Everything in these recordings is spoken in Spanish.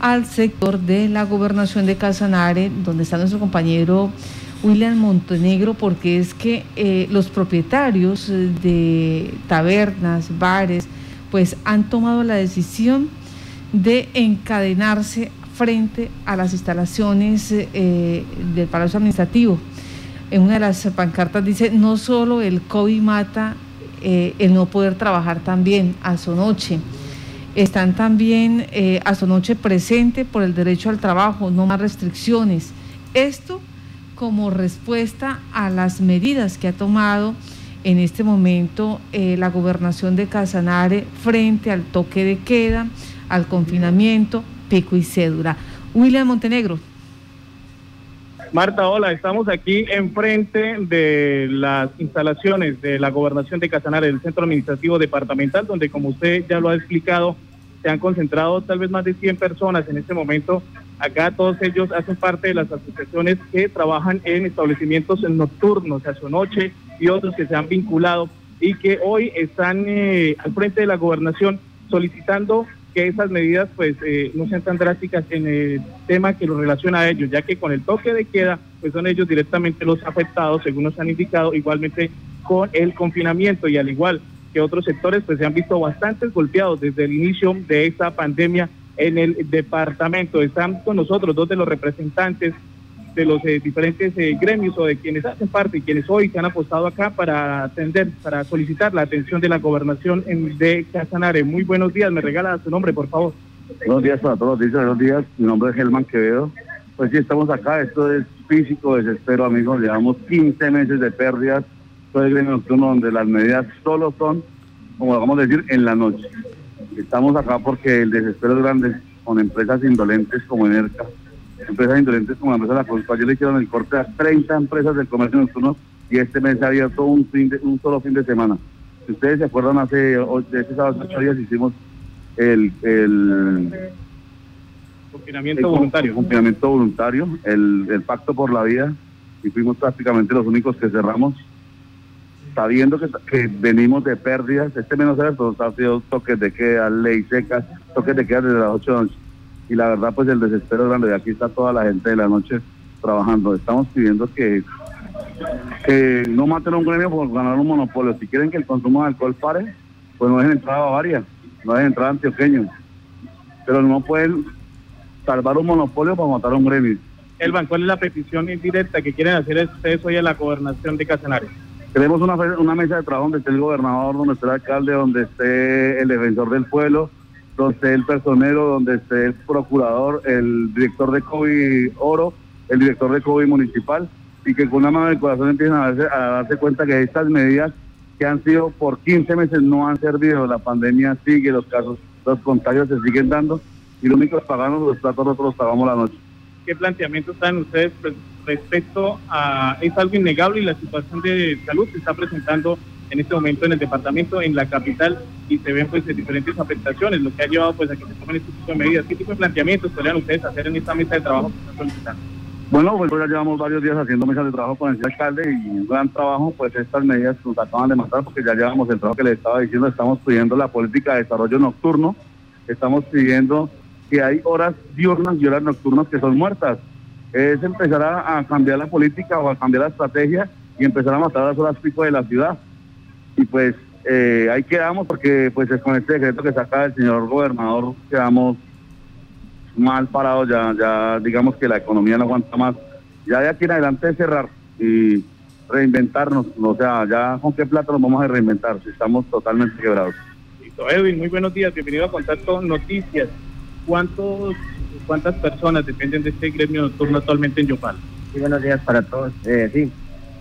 al sector de la gobernación de Casanare, donde está nuestro compañero William Montenegro, porque es que eh, los propietarios de tabernas, bares, pues han tomado la decisión de encadenarse frente a las instalaciones eh, del Palacio Administrativo. En una de las pancartas dice, no solo el COVID mata eh, el no poder trabajar también a su noche. Están también eh, a su noche presente por el derecho al trabajo, no más restricciones. Esto como respuesta a las medidas que ha tomado en este momento eh, la gobernación de Casanare frente al toque de queda, al confinamiento, pico y cédula. William Montenegro. Marta, hola, estamos aquí enfrente de las instalaciones de la gobernación de Casanare, del centro administrativo departamental, donde como usted ya lo ha explicado, se han concentrado tal vez más de 100 personas en este momento. Acá todos ellos hacen parte de las asociaciones que trabajan en establecimientos nocturnos a su noche y otros que se han vinculado y que hoy están eh, al frente de la gobernación solicitando que esas medidas pues eh, no sean tan drásticas en el tema que lo relaciona a ellos, ya que con el toque de queda pues son ellos directamente los afectados, según nos han indicado, igualmente con el confinamiento y al igual que otros sectores pues se han visto bastante golpeados desde el inicio de esta pandemia en el departamento. Están con nosotros dos de los representantes de los eh, diferentes eh, gremios o de quienes hacen parte y quienes hoy se han apostado acá para atender, para solicitar la atención de la gobernación en, de Casanare. Muy buenos días, me regala su nombre, por favor. Buenos días para todos, buenos días, mi nombre es Germán Quevedo. Pues sí, estamos acá, esto es físico desespero, amigos, llevamos 15 meses de pérdidas, todo el gremio nocturno donde las medidas solo son, como vamos a decir, en la noche. Estamos acá porque el desespero es grande con empresas indolentes como Enerca, empresas indolentes como la empresa la Consta, le hicieron el corte a 30 empresas del comercio nocturno y este mes se ha abierto un, fin de, un solo fin de semana. Si ustedes se acuerdan, hace de este sábado, ocho días hicimos el, el confinamiento voluntario. Confinamiento voluntario, el, el pacto por la vida, y fuimos prácticamente los únicos que cerramos, sabiendo que, que venimos de pérdidas. Este menos esto ha sido toques de queda, ley secas, toques de queda desde las 8 de la noche y la verdad pues el desespero es grande. Aquí está toda la gente de la noche trabajando. Estamos pidiendo que, que no maten a un gremio por ganar un monopolio. Si quieren que el consumo de alcohol pare, pues no dejen entrar a Bavaria, no dejen entrar a Antioqueño. Pero no pueden salvar un monopolio para matar a un gremio. Elvan, ¿cuál es la petición indirecta que quieren hacer ustedes hoy a la gobernación de Casanare? Queremos una, una mesa de trabajo donde esté el gobernador, donde esté el alcalde, donde esté el defensor del pueblo, donde el personero, donde esté el procurador, el director de COVID Oro, el director de COVID municipal, y que con una mano del corazón empiecen a darse, a darse cuenta que estas medidas que han sido por 15 meses no han servido, la pandemia sigue, los casos, los contagios se siguen dando, y lo único que pagamos los platos nosotros los pagamos la noche. ¿Qué planteamiento están ustedes respecto a, es algo innegable y la situación de salud se está presentando en este momento en el departamento, en la capital, y se ven pues diferentes afectaciones, lo que ha llevado pues a que se tomen este tipo de medidas. ¿Qué tipo de planteamientos podrían ustedes hacer en esta mesa de trabajo que están solicitando? Bueno, pues ya llevamos varios días haciendo mesas de trabajo con el alcalde y un gran trabajo, pues estas medidas nos acaban de matar porque ya llevamos el trabajo que les estaba diciendo, estamos pidiendo la política de desarrollo nocturno, estamos pidiendo que hay horas diurnas y horas nocturnas que son muertas. Es empezar a cambiar la política o a cambiar la estrategia y empezar a matar las horas pico de la ciudad y pues eh, ahí quedamos porque pues con este decreto que saca el señor gobernador quedamos mal parados, ya, ya digamos que la economía no aguanta más. Ya de aquí en adelante cerrar y reinventarnos, o sea, ya con qué plata nos vamos a reinventar si estamos totalmente quebrados. Listo, Edwin, muy buenos días, bienvenido a Contacto Noticias. ¿Cuántos, ¿Cuántas personas dependen de este gremio nocturno actualmente en Yopal? Sí, buenos días para todos. Eh, sí,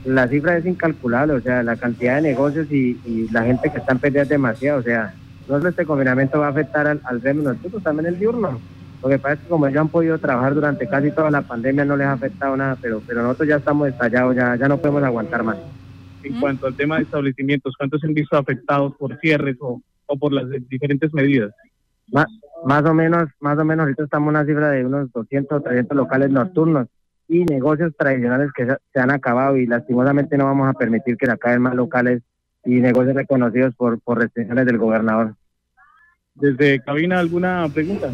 la cifra es incalculable, o sea, la cantidad de negocios y, la gente que está en pérdida es demasiado, o sea, no solo este confinamiento va a afectar al, al gremio nosotros, también el diurno. Lo que pasa es que como ellos han podido trabajar durante casi toda la pandemia no les ha afectado nada, pero, pero nosotros ya estamos estallados, ya, ya no podemos aguantar más. En cuanto al tema de establecimientos, ¿cuántos se han visto afectados por cierres o, o por las diferentes medidas? Más, más o menos, más o menos ahorita estamos en una cifra de unos 200 o 300 locales nocturnos y negocios tradicionales que se han acabado y lastimosamente no vamos a permitir que se acaben más locales y negocios reconocidos por, por restricciones del gobernador. Desde cabina, ¿alguna pregunta?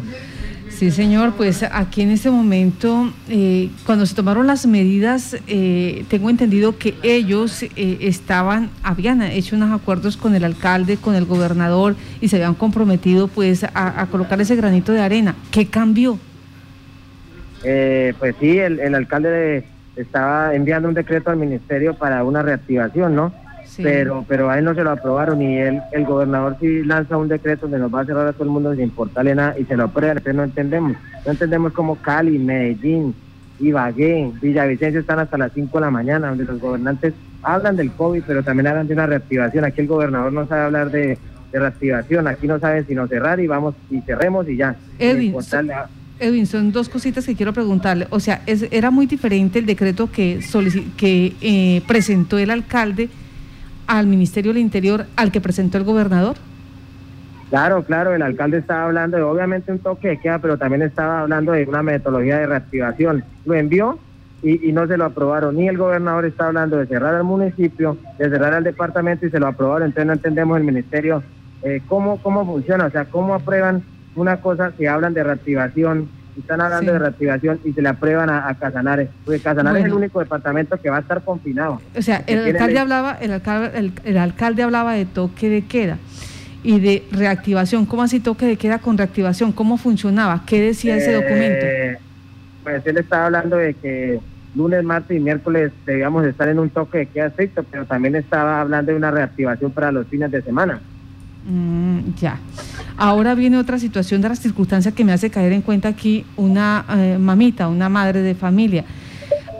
Sí, señor, pues aquí en este momento, eh, cuando se tomaron las medidas, eh, tengo entendido que ellos eh, estaban, habían hecho unos acuerdos con el alcalde, con el gobernador y se habían comprometido pues a, colocar ese granito de arena. ¿Qué cambió? Pues sí, el, el alcalde estaba enviando un decreto al ministerio para una reactivación, ¿no? pero pero a él no se lo aprobaron y él, el gobernador sí lanza un decreto donde nos va a cerrar a todo el mundo sin importarle nada y se lo aprueba, entonces no entendemos, no entendemos cómo Cali, Medellín, Ibagué, Villavicencio están hasta las 5 de la mañana, donde los gobernantes hablan del COVID, pero también hablan de una reactivación, aquí el gobernador no sabe hablar de, reactivación, aquí no saben sino cerrar y vamos y cerremos y ya. Edwin, Edwin, son dos cositas que quiero preguntarle. O sea, es, era muy diferente el decreto que, que eh, presentó el alcalde al Ministerio del Interior al que presentó el gobernador? Claro, claro, el alcalde estaba hablando de obviamente un toque de queda, pero también estaba hablando de una metodología de reactivación. Lo envió y, no se lo aprobaron. Ni el gobernador está hablando de cerrar al municipio, de cerrar al departamento y se lo aprobaron. Entonces no entendemos el ministerio eh, cómo, cómo funciona, o sea, cómo aprueban una cosa si hablan de reactivación están hablando de reactivación y se le aprueban a, Casanares, porque Casanares es el único departamento que va a estar confinado. O sea, el alcalde hablaba, el alcalde, el, alcalde hablaba de toque de queda y de reactivación. ¿Cómo así toque de queda con reactivación? ¿Cómo funcionaba? ¿Qué decía ese documento? Eh, pues él estaba hablando de que lunes, martes y miércoles debíamos estar en un toque de queda estricto, pero también estaba hablando de una reactivación para los fines de semana. Mm, ya. Ahora viene otra situación de las circunstancias que me hace caer en cuenta aquí una eh, mamita, una madre de familia.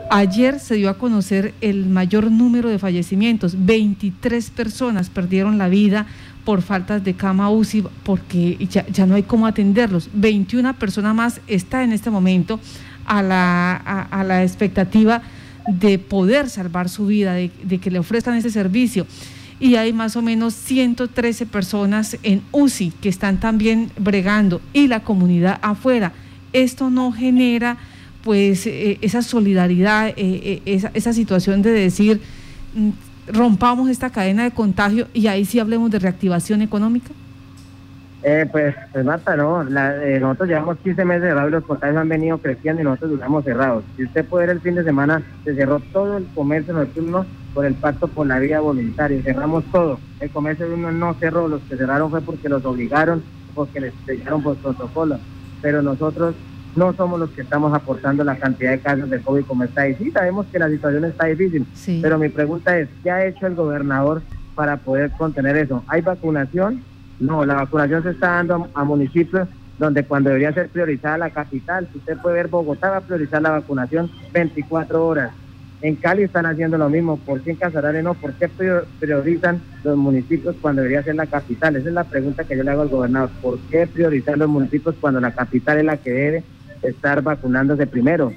Ayer se dio a conocer el mayor número de fallecimientos. 23 personas perdieron la vida por faltas de cama UCI porque ya, no hay cómo atenderlos. 21 personas más está en este momento a la, a, la expectativa de poder salvar su vida, de, de que le ofrezcan ese servicio y hay más o menos 113 personas en UCI que están también bregando y la comunidad afuera. Esto no genera pues eh, esa solidaridad, eh, eh, esa, esa, situación de decir mm, rompamos esta cadena de contagio y ahí sí hablemos de reactivación económica. pues, pues Marta, no, nosotros llevamos 15 meses cerrados y los contagios han venido creciendo y nosotros duramos cerrados. Si usted puede el fin de semana, se cerró todo el comercio nocturno por el pacto por la vía voluntaria. Cerramos todo. El comercio de uno no cerró, los que cerraron fue porque los obligaron, porque les dejaron por protocolo. Pero nosotros no somos los que estamos aportando la cantidad de casos de COVID como está ahí. Sí, sabemos que la situación está difícil, pero mi pregunta es, ¿qué ha hecho el gobernador para poder contener eso? ¿Hay vacunación? No, la vacunación se está dando a, municipios donde cuando debería ser priorizada la capital, si usted puede ver, Bogotá va a priorizar la vacunación 24 horas. En Cali están haciendo lo mismo. ¿Por qué en Casarare no? ¿Por qué priorizan los municipios cuando debería ser la capital? Esa es la pregunta que yo le hago al gobernador. ¿Por qué priorizar los municipios cuando la capital es la que debe estar vacunándose primero?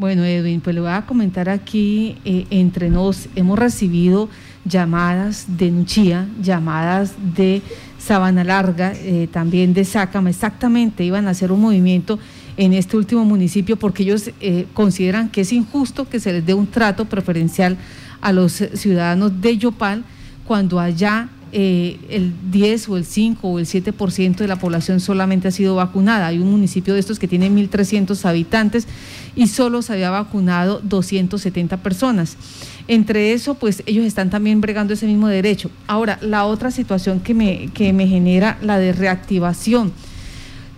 Bueno, Edwin, pues le voy a comentar aquí, eh, entre nos hemos recibido llamadas de Nuchía, llamadas de Sabana Larga, eh, también de Sácama, exactamente, iban a hacer un movimiento en este último municipio porque ellos eh, consideran que es injusto que se les dé un trato preferencial a los ciudadanos de Yopal cuando allá eh, el 10 o el 5 o el 7% de la población solamente ha sido vacunada. Hay un municipio de estos que tiene 1.300 habitantes y solo se había vacunado 270 personas. Entre eso, pues ellos están también bregando ese mismo derecho. Ahora, la otra situación que me, que me genera la de reactivación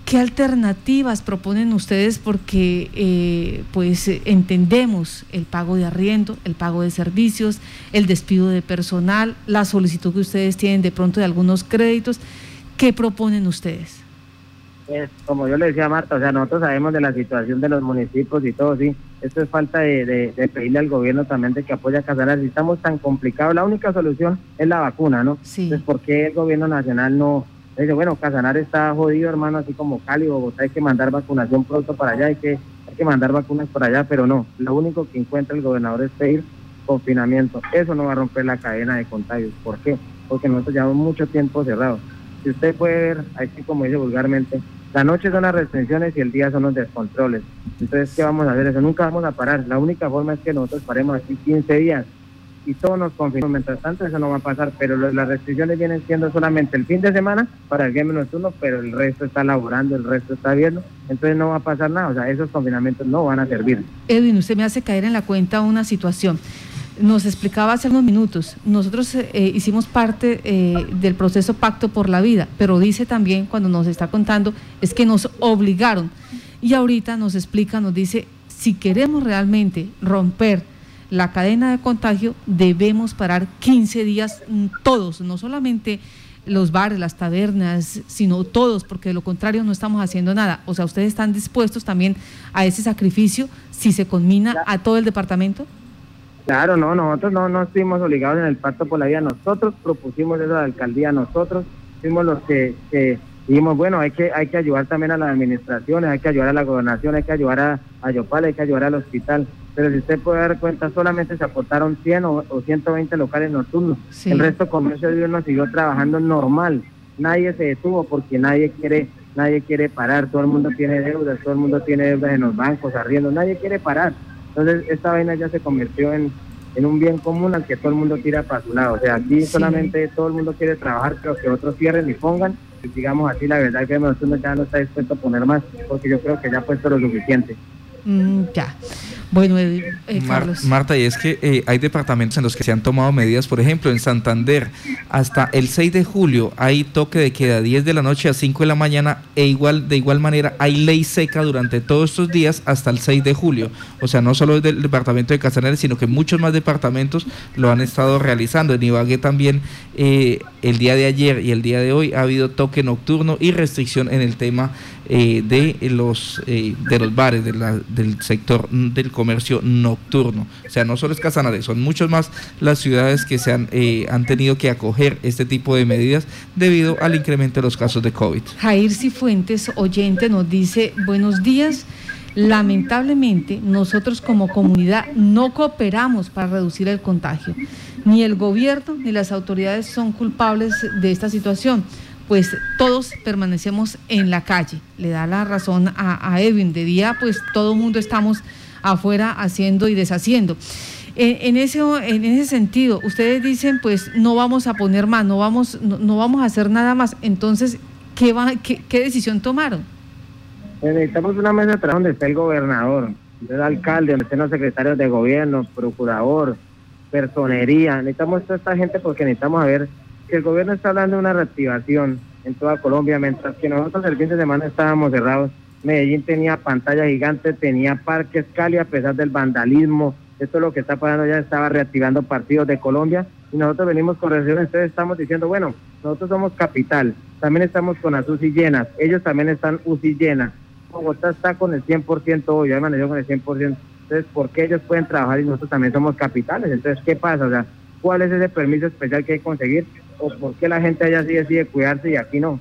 ¿Qué alternativas proponen ustedes? Porque eh, pues entendemos el pago de arriendo, el pago de servicios, el despido de personal, la solicitud que ustedes tienen de pronto de algunos créditos. ¿Qué proponen ustedes? Pues, como yo le decía a Marta, o sea, nosotros sabemos de la situación de los municipios y todo, sí. Esto es falta de, pedirle al gobierno también de que apoye a Casanar. Si estamos tan complicados, la única solución es la vacuna, ¿no? Sí. Entonces, ¿por qué el gobierno nacional no dice, bueno, Casanar está jodido, hermano, así como Cali, Bogotá, hay que mandar vacunación pronto para allá, hay que, hay que mandar vacunas para allá, pero no, lo único que encuentra el gobernador es pedir confinamiento. Eso no va a romper la cadena de contagios. ¿Por qué? Porque nosotros llevamos mucho tiempo cerrados. Si usted puede ver, así como dice vulgarmente, la noche son las restricciones y el día son los descontroles. Entonces, ¿qué vamos a hacer? Eso nunca vamos a parar. La única forma es que nosotros paremos aquí 15 días y todos nos confinamos. Mientras tanto, eso no va a pasar, pero las restricciones vienen siendo solamente el fin de semana para el gremio nocturno, pero el resto está laborando, el resto está viendo, entonces no va a pasar nada, o sea, esos confinamientos no van a servir. Edwin, usted me hace caer en la cuenta una situación. Nos explicaba hace unos minutos, nosotros eh, hicimos parte eh, del proceso Pacto por la Vida, pero dice también cuando nos está contando, es que nos obligaron. Y ahorita nos explica, nos dice, si queremos realmente romper la cadena de contagio, debemos parar 15 días mm, todos, no solamente los bares, las tabernas, sino todos, porque de lo contrario no estamos haciendo nada. O sea, ¿ustedes están dispuestos también a ese sacrificio si se conmina a todo el departamento? Claro, no, nosotros no, no estuvimos obligados en el pacto por la vida, nosotros propusimos eso a la alcaldía, nosotros fuimos los que, dijimos, bueno, hay que, hay que ayudar también a las administraciones, hay que ayudar a la gobernación, hay que ayudar a, a Yopal, hay que ayudar al hospital pero si usted puede dar cuenta, solamente se aportaron 100 o, 120 locales nocturnos. El resto comercio de no siguió trabajando normal. Nadie se detuvo porque nadie quiere nadie quiere parar. Todo el mundo tiene deudas, todo el mundo tiene deudas en los bancos, arriendo. Nadie quiere parar. Entonces, esta vaina ya se convirtió en, en un bien común al que todo el mundo tira para su lado. O sea, aquí solamente todo el mundo quiere trabajar, pero que otros cierren y pongan. Y digamos así, la verdad es que nosotros ya no está dispuesto a poner más, porque yo creo que ya ha puesto lo suficiente. Mm, ya. Bueno, eh, Marta, y es que eh, hay departamentos en los que se han tomado medidas, por ejemplo, en Santander, hasta el 6 de julio hay toque de queda 10 de la noche a 5 de la mañana e igual de igual manera hay ley seca durante todos estos días hasta el 6 de julio. O sea, no solo del departamento de Casanare, sino que muchos más departamentos lo han estado realizando. En Ibagué también eh, el día de ayer y el día de hoy ha habido toque nocturno y restricción en el tema de los de los bares, del sector del comercio nocturno. O sea, no solo es Casanare, son muchos más las ciudades que se han, eh, han tenido que acoger este tipo de medidas debido al incremento de los casos de COVID. Jair Cifuentes, oyente, nos dice, buenos días. Lamentablemente, nosotros como comunidad no cooperamos para reducir el contagio. Ni el gobierno ni las autoridades son culpables de esta situación, pues todos permanecemos en la calle. Le da la razón a, a Edwin. De día, pues todo el mundo estamos afuera haciendo y deshaciendo. En, ese, en ese sentido, ustedes dicen, pues no vamos a poner más, no vamos, no, vamos a hacer nada más. Entonces, ¿qué, qué, decisión tomaron? Pues necesitamos una mesa de donde esté el gobernador, el alcalde, donde estén los secretarios de gobierno, procurador, personería. Necesitamos toda esta gente porque necesitamos ver que el gobierno está hablando de una reactivación en toda Colombia, mientras que nosotros el fin de semana estábamos cerrados Medellín tenía pantalla gigante, tenía parques Cali a pesar del vandalismo. Esto es lo que está pasando, ya estaba reactivando partidos de Colombia y nosotros venimos con regiones, entonces estamos diciendo, bueno, nosotros somos capital, también estamos con las UCI llenas, ellos también están UCI llenas. Bogotá está con el 100% hoy, ya amaneció con el 100%. Entonces, ¿por qué ellos pueden trabajar y nosotros también somos capitales? Entonces, ¿qué pasa? O sea, ¿cuál es ese permiso especial que hay que conseguir? ¿O por qué la gente allá sí decide cuidarse y aquí no?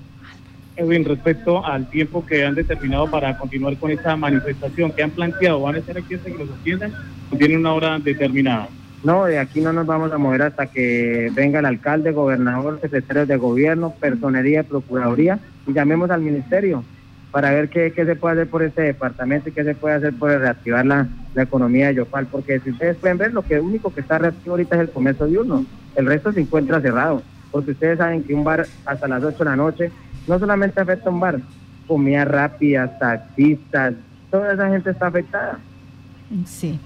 Edwin, respecto al tiempo que han determinado para continuar con esta manifestación que han planteado, ¿van a ser aquí hasta que los atiendan o tienen una hora determinada? No, de aquí no nos vamos a mover hasta que venga el alcalde, gobernador, secretario de gobierno, personería, procuraduría y llamemos al ministerio para ver qué, qué se puede hacer por este departamento y qué se puede hacer por reactivar la, la economía de Yopal, porque si ustedes pueden ver, lo que único que está reactivo ahorita es el comercio diurno, el resto se encuentra cerrado, porque ustedes saben que un bar hasta las 8 de la noche no solamente afecta un bar, comida rápida, taxistas, toda esa gente está afectada. Sí.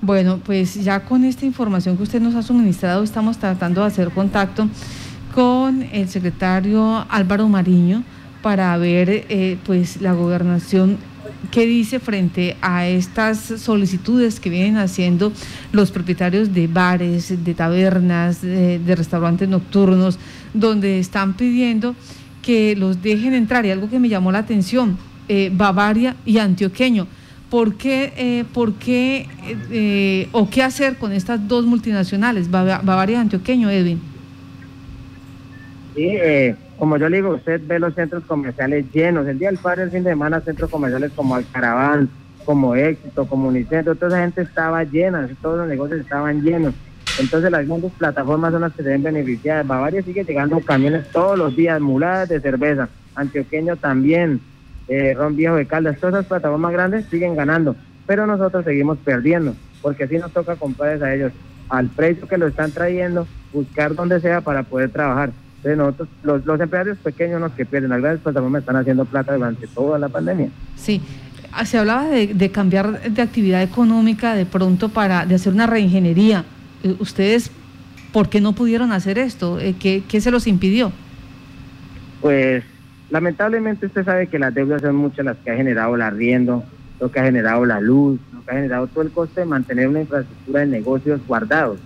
Bueno, pues ya con esta información que usted nos ha suministrado, estamos tratando de hacer contacto con el secretario Álvaro Mariño para ver eh, pues la gobernación qué dice frente a estas solicitudes que vienen haciendo los propietarios de bares, de tabernas, de restaurantes nocturnos, donde están pidiendo que los dejen entrar. Y algo que me llamó la atención, eh, Bavaria y Antioqueño. ¿Por qué, eh, por qué eh, o qué hacer con estas dos multinacionales, Bavaria y Antioqueño, Edwin? Sí, como yo le digo, usted ve los centros comerciales llenos. El día del padre, el fin de semana, centros comerciales como Alcaraván, como Éxito, como Unicentro, toda esa gente estaba llena, todos los negocios estaban llenos. Entonces las grandes plataformas son las que se ven beneficiadas. Bavaria sigue llegando camiones todos los días, muladas de cerveza. Antioqueño también, eh, Ron Viejo de Caldas. Todas esas plataformas grandes siguen ganando, pero nosotros seguimos perdiendo, porque así nos toca comprarles a ellos al precio que lo están trayendo, buscar donde sea para poder trabajar. Entonces nosotros, los, los empresarios pequeños los que pierden, las grandes plataformas están haciendo plata durante toda la pandemia. Sí, ah, se hablaba de, cambiar de actividad económica de pronto para de hacer una reingeniería. Eh, ¿Ustedes por qué no pudieron hacer esto? Eh, ¿Qué, qué se los impidió? Pues lamentablemente usted sabe que las deudas son muchas las que ha generado el arriendo, lo que ha generado la luz, lo que ha generado todo el coste de mantener una infraestructura de negocios guardados.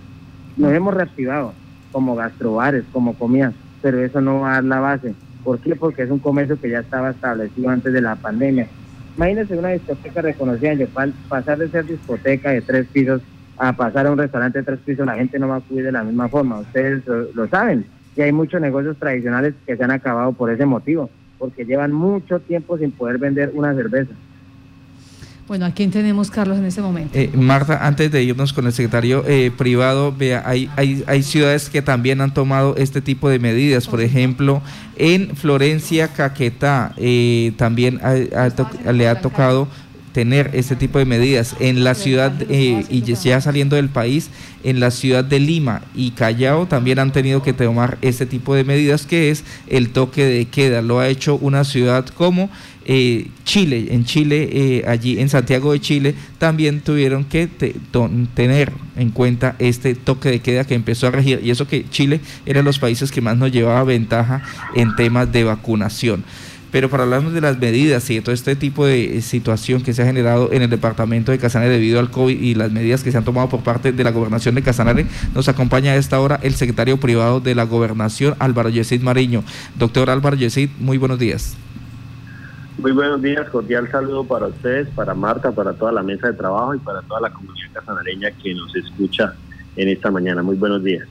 Nos hemos reactivado como gastrobares, como comidas, pero eso no va a dar la base. ¿Por qué? Porque es un comercio que ya estaba establecido antes de la pandemia. Imagínense una discoteca reconocida en Yopal, pasar de ser discoteca de tres pisos a pasar a un restaurante de tres pisos, la gente no va a acudir de la misma forma. Ustedes lo saben. Y hay muchos negocios tradicionales que se han acabado por ese motivo, porque llevan mucho tiempo sin poder vender una cerveza. Bueno, ¿a quién tenemos, Carlos, en este momento? Eh, Marta, antes de irnos con el secretario eh, privado, vea, hay, hay, hay ciudades que también han tomado este tipo de medidas. Por ejemplo, en Florencia, Caquetá, eh, también le ha tocado tener este tipo de medidas. En la ciudad, eh, y ya saliendo del país, en la ciudad de Lima y Callao también han tenido que tomar este tipo de medidas, que es el toque de queda. Lo ha hecho una ciudad como eh, Chile. En Chile, eh, allí en Santiago de Chile, también tuvieron que tener en cuenta este toque de queda que empezó a regir. Y eso que Chile era los países que más nos llevaba ventaja en temas de vacunación. Pero para hablarnos de las medidas y de todo este tipo de situación que se ha generado en el departamento de Casanare debido al COVID y las medidas que se han tomado por parte de la gobernación de Casanare, nos acompaña a esta hora el secretario privado de la gobernación, Álvaro Yesid Mariño. Doctor Álvaro Yesid, muy buenos días. Muy buenos días, cordial saludo para ustedes, para Marta, para toda la mesa de trabajo y para toda la comunidad casanareña que nos escucha en esta mañana. Muy buenos días.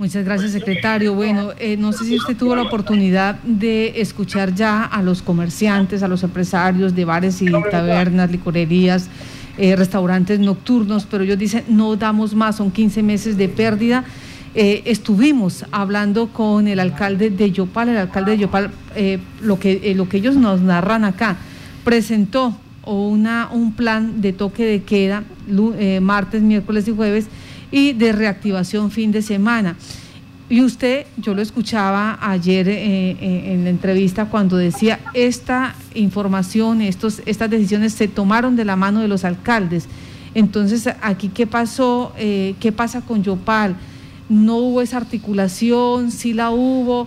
Muchas gracias, secretario. Bueno, eh, no sé si usted tuvo la oportunidad de escuchar ya a los comerciantes, a los empresarios de bares y tabernas, licorerías, eh, restaurantes nocturnos, pero ellos dicen, no damos más, son 15 meses de pérdida. Eh, estuvimos hablando con el alcalde de Yopal, el alcalde de Yopal, lo, que, lo que ellos nos narran acá, presentó una, un plan de toque de queda martes, miércoles y jueves y de reactivación fin de semana. Y usted, yo lo escuchaba ayer eh, eh, en la entrevista cuando decía, esta información, estos, estas decisiones se tomaron de la mano de los alcaldes. Entonces, aquí, ¿qué pasó? Eh, ¿Qué pasa con Yopal? ¿No hubo esa articulación? ¿Sí la hubo?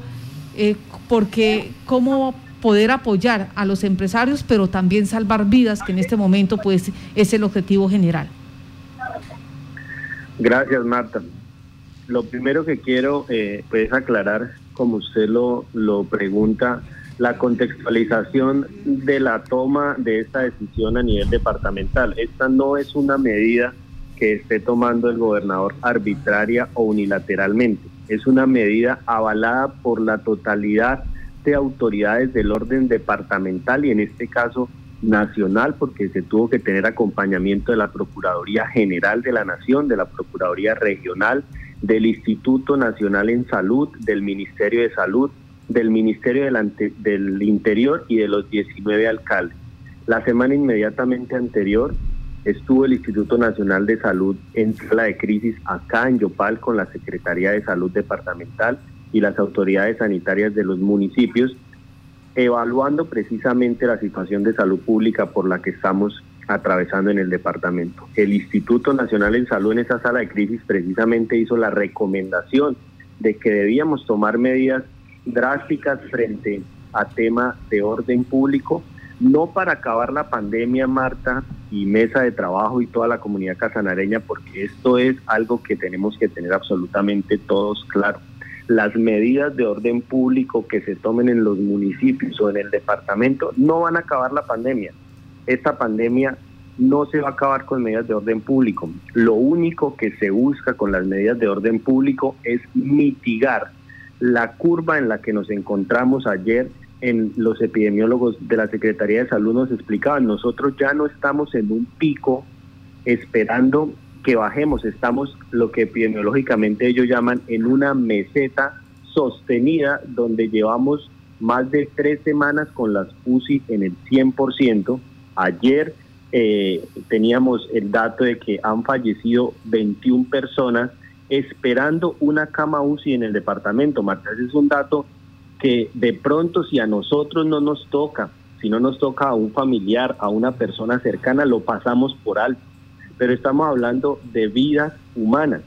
porque, ¿cómo poder apoyar a los empresarios, pero también salvar vidas, que en este momento pues, es el objetivo general? Gracias, Marta. Lo primero que quiero eh, pues aclarar, como usted lo, lo pregunta, la contextualización de la toma de esta decisión a nivel departamental. Esta no es una medida que esté tomando el gobernador arbitraria o unilateralmente. Es una medida avalada por la totalidad de autoridades del orden departamental y en este caso nacional porque se tuvo que tener acompañamiento de la Procuraduría General de la Nación, de la Procuraduría Regional, del Instituto Nacional en Salud, del Ministerio de Salud, del Ministerio del, Interior y de los 19 alcaldes. La semana inmediatamente anterior estuvo el Instituto Nacional de Salud en sala de crisis acá en Yopal con la Secretaría de Salud Departamental y las autoridades sanitarias de los municipios evaluando precisamente la situación de salud pública por la que estamos atravesando en el departamento. El Instituto Nacional en Salud en esa sala de crisis precisamente hizo la recomendación de que debíamos tomar medidas drásticas frente a tema de orden público, no para acabar la pandemia, Marta, y mesa de trabajo y toda la comunidad casanareña, porque esto es algo que tenemos que tener absolutamente todos claro las medidas de orden público que se tomen en los municipios o en el departamento no van a acabar la pandemia. Esta pandemia no se va a acabar con medidas de orden público. Lo único que se busca con las medidas de orden público es mitigar la curva en la que nos encontramos ayer en los epidemiólogos de la Secretaría de Salud nos explicaban, nosotros ya no estamos en un pico esperando que bajemos. Estamos lo que epidemiológicamente ellos llaman en una meseta sostenida donde llevamos más de tres semanas con las UCI en el 100%. Ayer eh, teníamos el dato de que han fallecido 21 personas esperando una cama UCI en el departamento. Marta, ese es un dato que de pronto si a nosotros no nos toca, si no nos toca a un familiar, a una persona cercana, lo pasamos por alto. Pero estamos hablando de vidas humanas.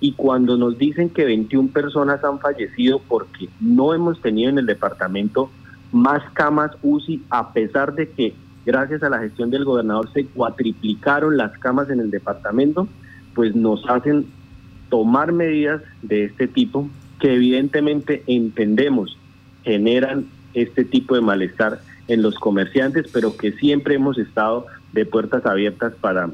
Y cuando nos dicen que 21 personas han fallecido porque no hemos tenido en el departamento más camas UCI, a pesar de que gracias a la gestión del gobernador se cuatriplicaron las camas en el departamento, pues nos hacen tomar medidas de este tipo que evidentemente entendemos generan este tipo de malestar en los comerciantes, pero que siempre hemos estado de puertas abiertas para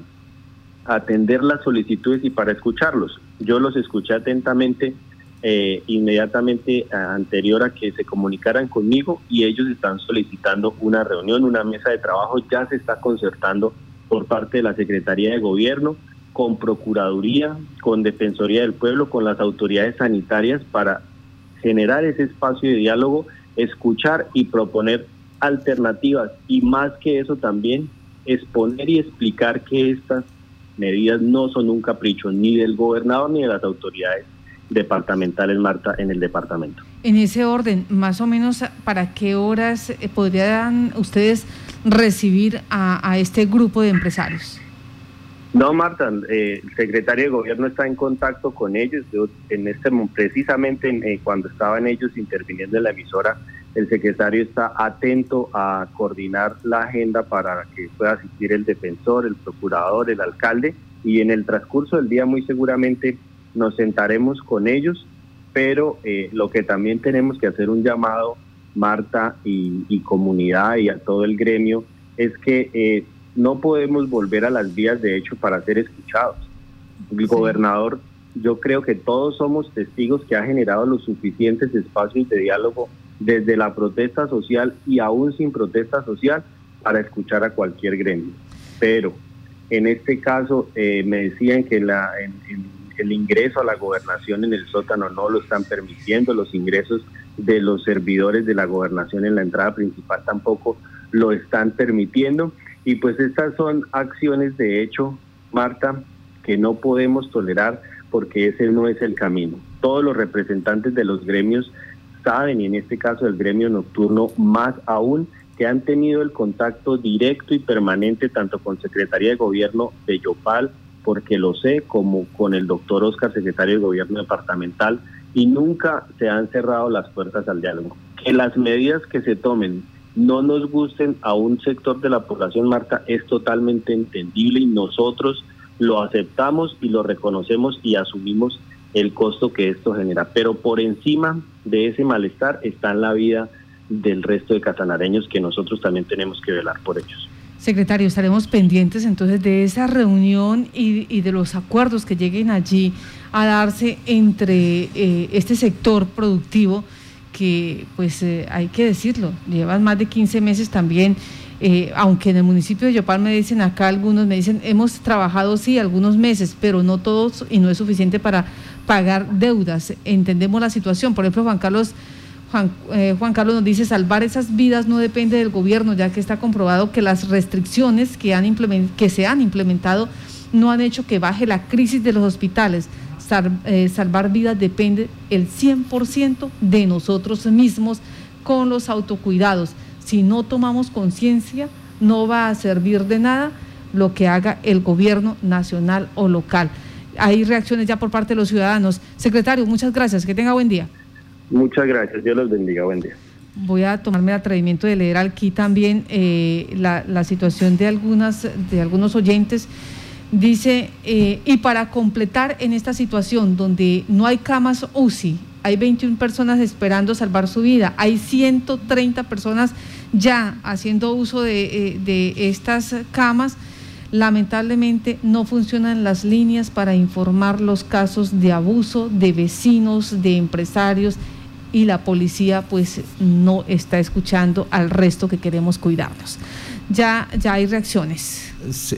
atender las solicitudes y para escucharlos. Yo los escuché atentamente eh, inmediatamente anterior a que se comunicaran conmigo y ellos están solicitando una reunión, una mesa de trabajo, ya se está concertando por parte de la Secretaría de Gobierno con Procuraduría, con Defensoría del Pueblo, con las autoridades sanitarias para generar ese espacio de diálogo, escuchar y proponer alternativas y más que eso también exponer y explicar que estas medidas no son un capricho ni del gobernador ni de las autoridades departamentales, Marta, en el departamento. En ese orden, más o menos, ¿para qué horas eh, podrían ustedes recibir a, a este grupo de empresarios? No, Marta, eh, el secretario de gobierno está en contacto con ellos. en este precisamente eh, cuando estaban ellos interviniendo en la emisora, el secretario está atento a coordinar la agenda para que pueda asistir el defensor, el procurador, el alcalde y en el transcurso del día muy seguramente nos sentaremos con ellos, pero eh, lo que también tenemos que hacer un llamado, Marta y, y comunidad y a todo el gremio, es que no podemos volver a las vías de hecho para ser escuchados. El gobernador, yo creo que todos somos testigos que ha generado los suficientes espacios de diálogo desde la protesta social y aún sin protesta social para escuchar a cualquier gremio. Pero en este caso eh, me decían que la, el ingreso a la gobernación en el sótano no lo están permitiendo, los ingresos de los servidores de la gobernación en la entrada principal tampoco lo están permitiendo y pues estas son acciones de hecho, Marta, que no podemos tolerar porque ese no es el camino. Todos los representantes de los gremios saben, y en este caso el gremio nocturno más aún, que han tenido el contacto directo y permanente tanto con Secretaría de Gobierno de Yopal, porque lo sé, como con el doctor Oscar, secretario de Gobierno departamental, y nunca se han cerrado las puertas al diálogo. Que las medidas que se tomen no nos gusten a un sector de la población, Marta, es totalmente entendible y nosotros lo aceptamos y lo reconocemos y asumimos el costo que esto genera. Pero por encima de ese malestar está la vida del resto de catanareños que nosotros también tenemos que velar por ellos. Secretario, estaremos pendientes entonces de esa reunión y, de los acuerdos que lleguen allí a darse entre eh, este sector productivo que pues eh, hay que decirlo, llevan más de 15 meses también, eh, aunque en el municipio de Yopal me dicen acá algunos, me dicen, hemos trabajado sí algunos meses, pero no todos y no es suficiente para pagar deudas. Entendemos la situación. Por ejemplo, Juan Carlos... Eh, Juan, Carlos nos dice, salvar esas vidas no depende del gobierno, ya que está comprobado que las restricciones que se han implementado no han hecho que baje la crisis de los hospitales. Eh, salvar vidas depende el 100% de nosotros mismos con los autocuidados. Si no tomamos conciencia, no va a servir de nada lo que haga el gobierno nacional o local. Hay reacciones ya por parte de los ciudadanos. Secretario, muchas gracias. Que tenga buen día. Muchas gracias. Dios los bendiga. Buen día. Voy a tomarme el atrevimiento de leer aquí también eh, la, la situación de, algunas, de algunos oyentes. Dice, eh, y para completar en esta situación donde no hay camas UCI, hay 21 personas esperando salvar su vida, hay 130 personas ya haciendo uso de, eh, de estas camas, lamentablemente no funcionan las líneas para informar los casos de abuso de vecinos, de empresarios y la policía pues no está escuchando al resto que queremos cuidarnos. Ya, ya hay reacciones.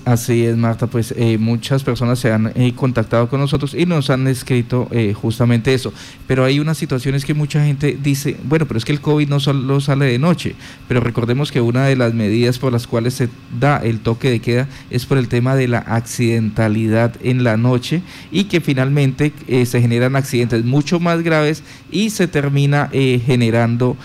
así es, Marta, pues eh, muchas personas se han eh, contactado con nosotros y nos han escrito eh, justamente eso, pero hay unas situaciones que mucha gente dice, bueno, pero es que el COVID no solo sale de noche, pero recordemos que una de las medidas por las cuales se da el toque de queda es por el tema de la accidentalidad en la noche y que finalmente se generan accidentes mucho más graves y se termina generando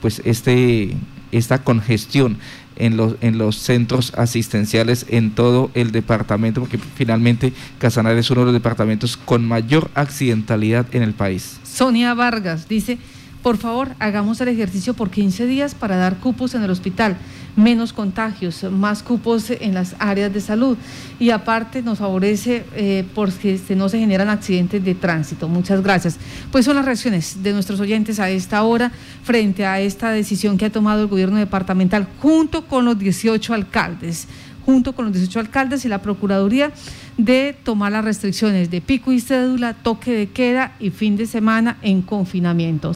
pues este esta congestión en los, en los centros asistenciales en todo el departamento, porque finalmente Casanare es uno de los departamentos con mayor accidentalidad en el país. Sonia Vargas dice, por favor, hagamos el ejercicio por 15 días para dar cupos en el hospital, menos contagios, más cupos en las áreas de salud y aparte nos favorece eh, porque no se generan accidentes de tránsito. Muchas gracias. Pues son las reacciones de nuestros oyentes a esta hora frente a esta decisión que ha tomado el gobierno departamental junto con los 18 alcaldes junto con los 18 alcaldes y la Procuraduría de tomar las restricciones de pico y cédula, toque de queda y fin de semana en confinamiento.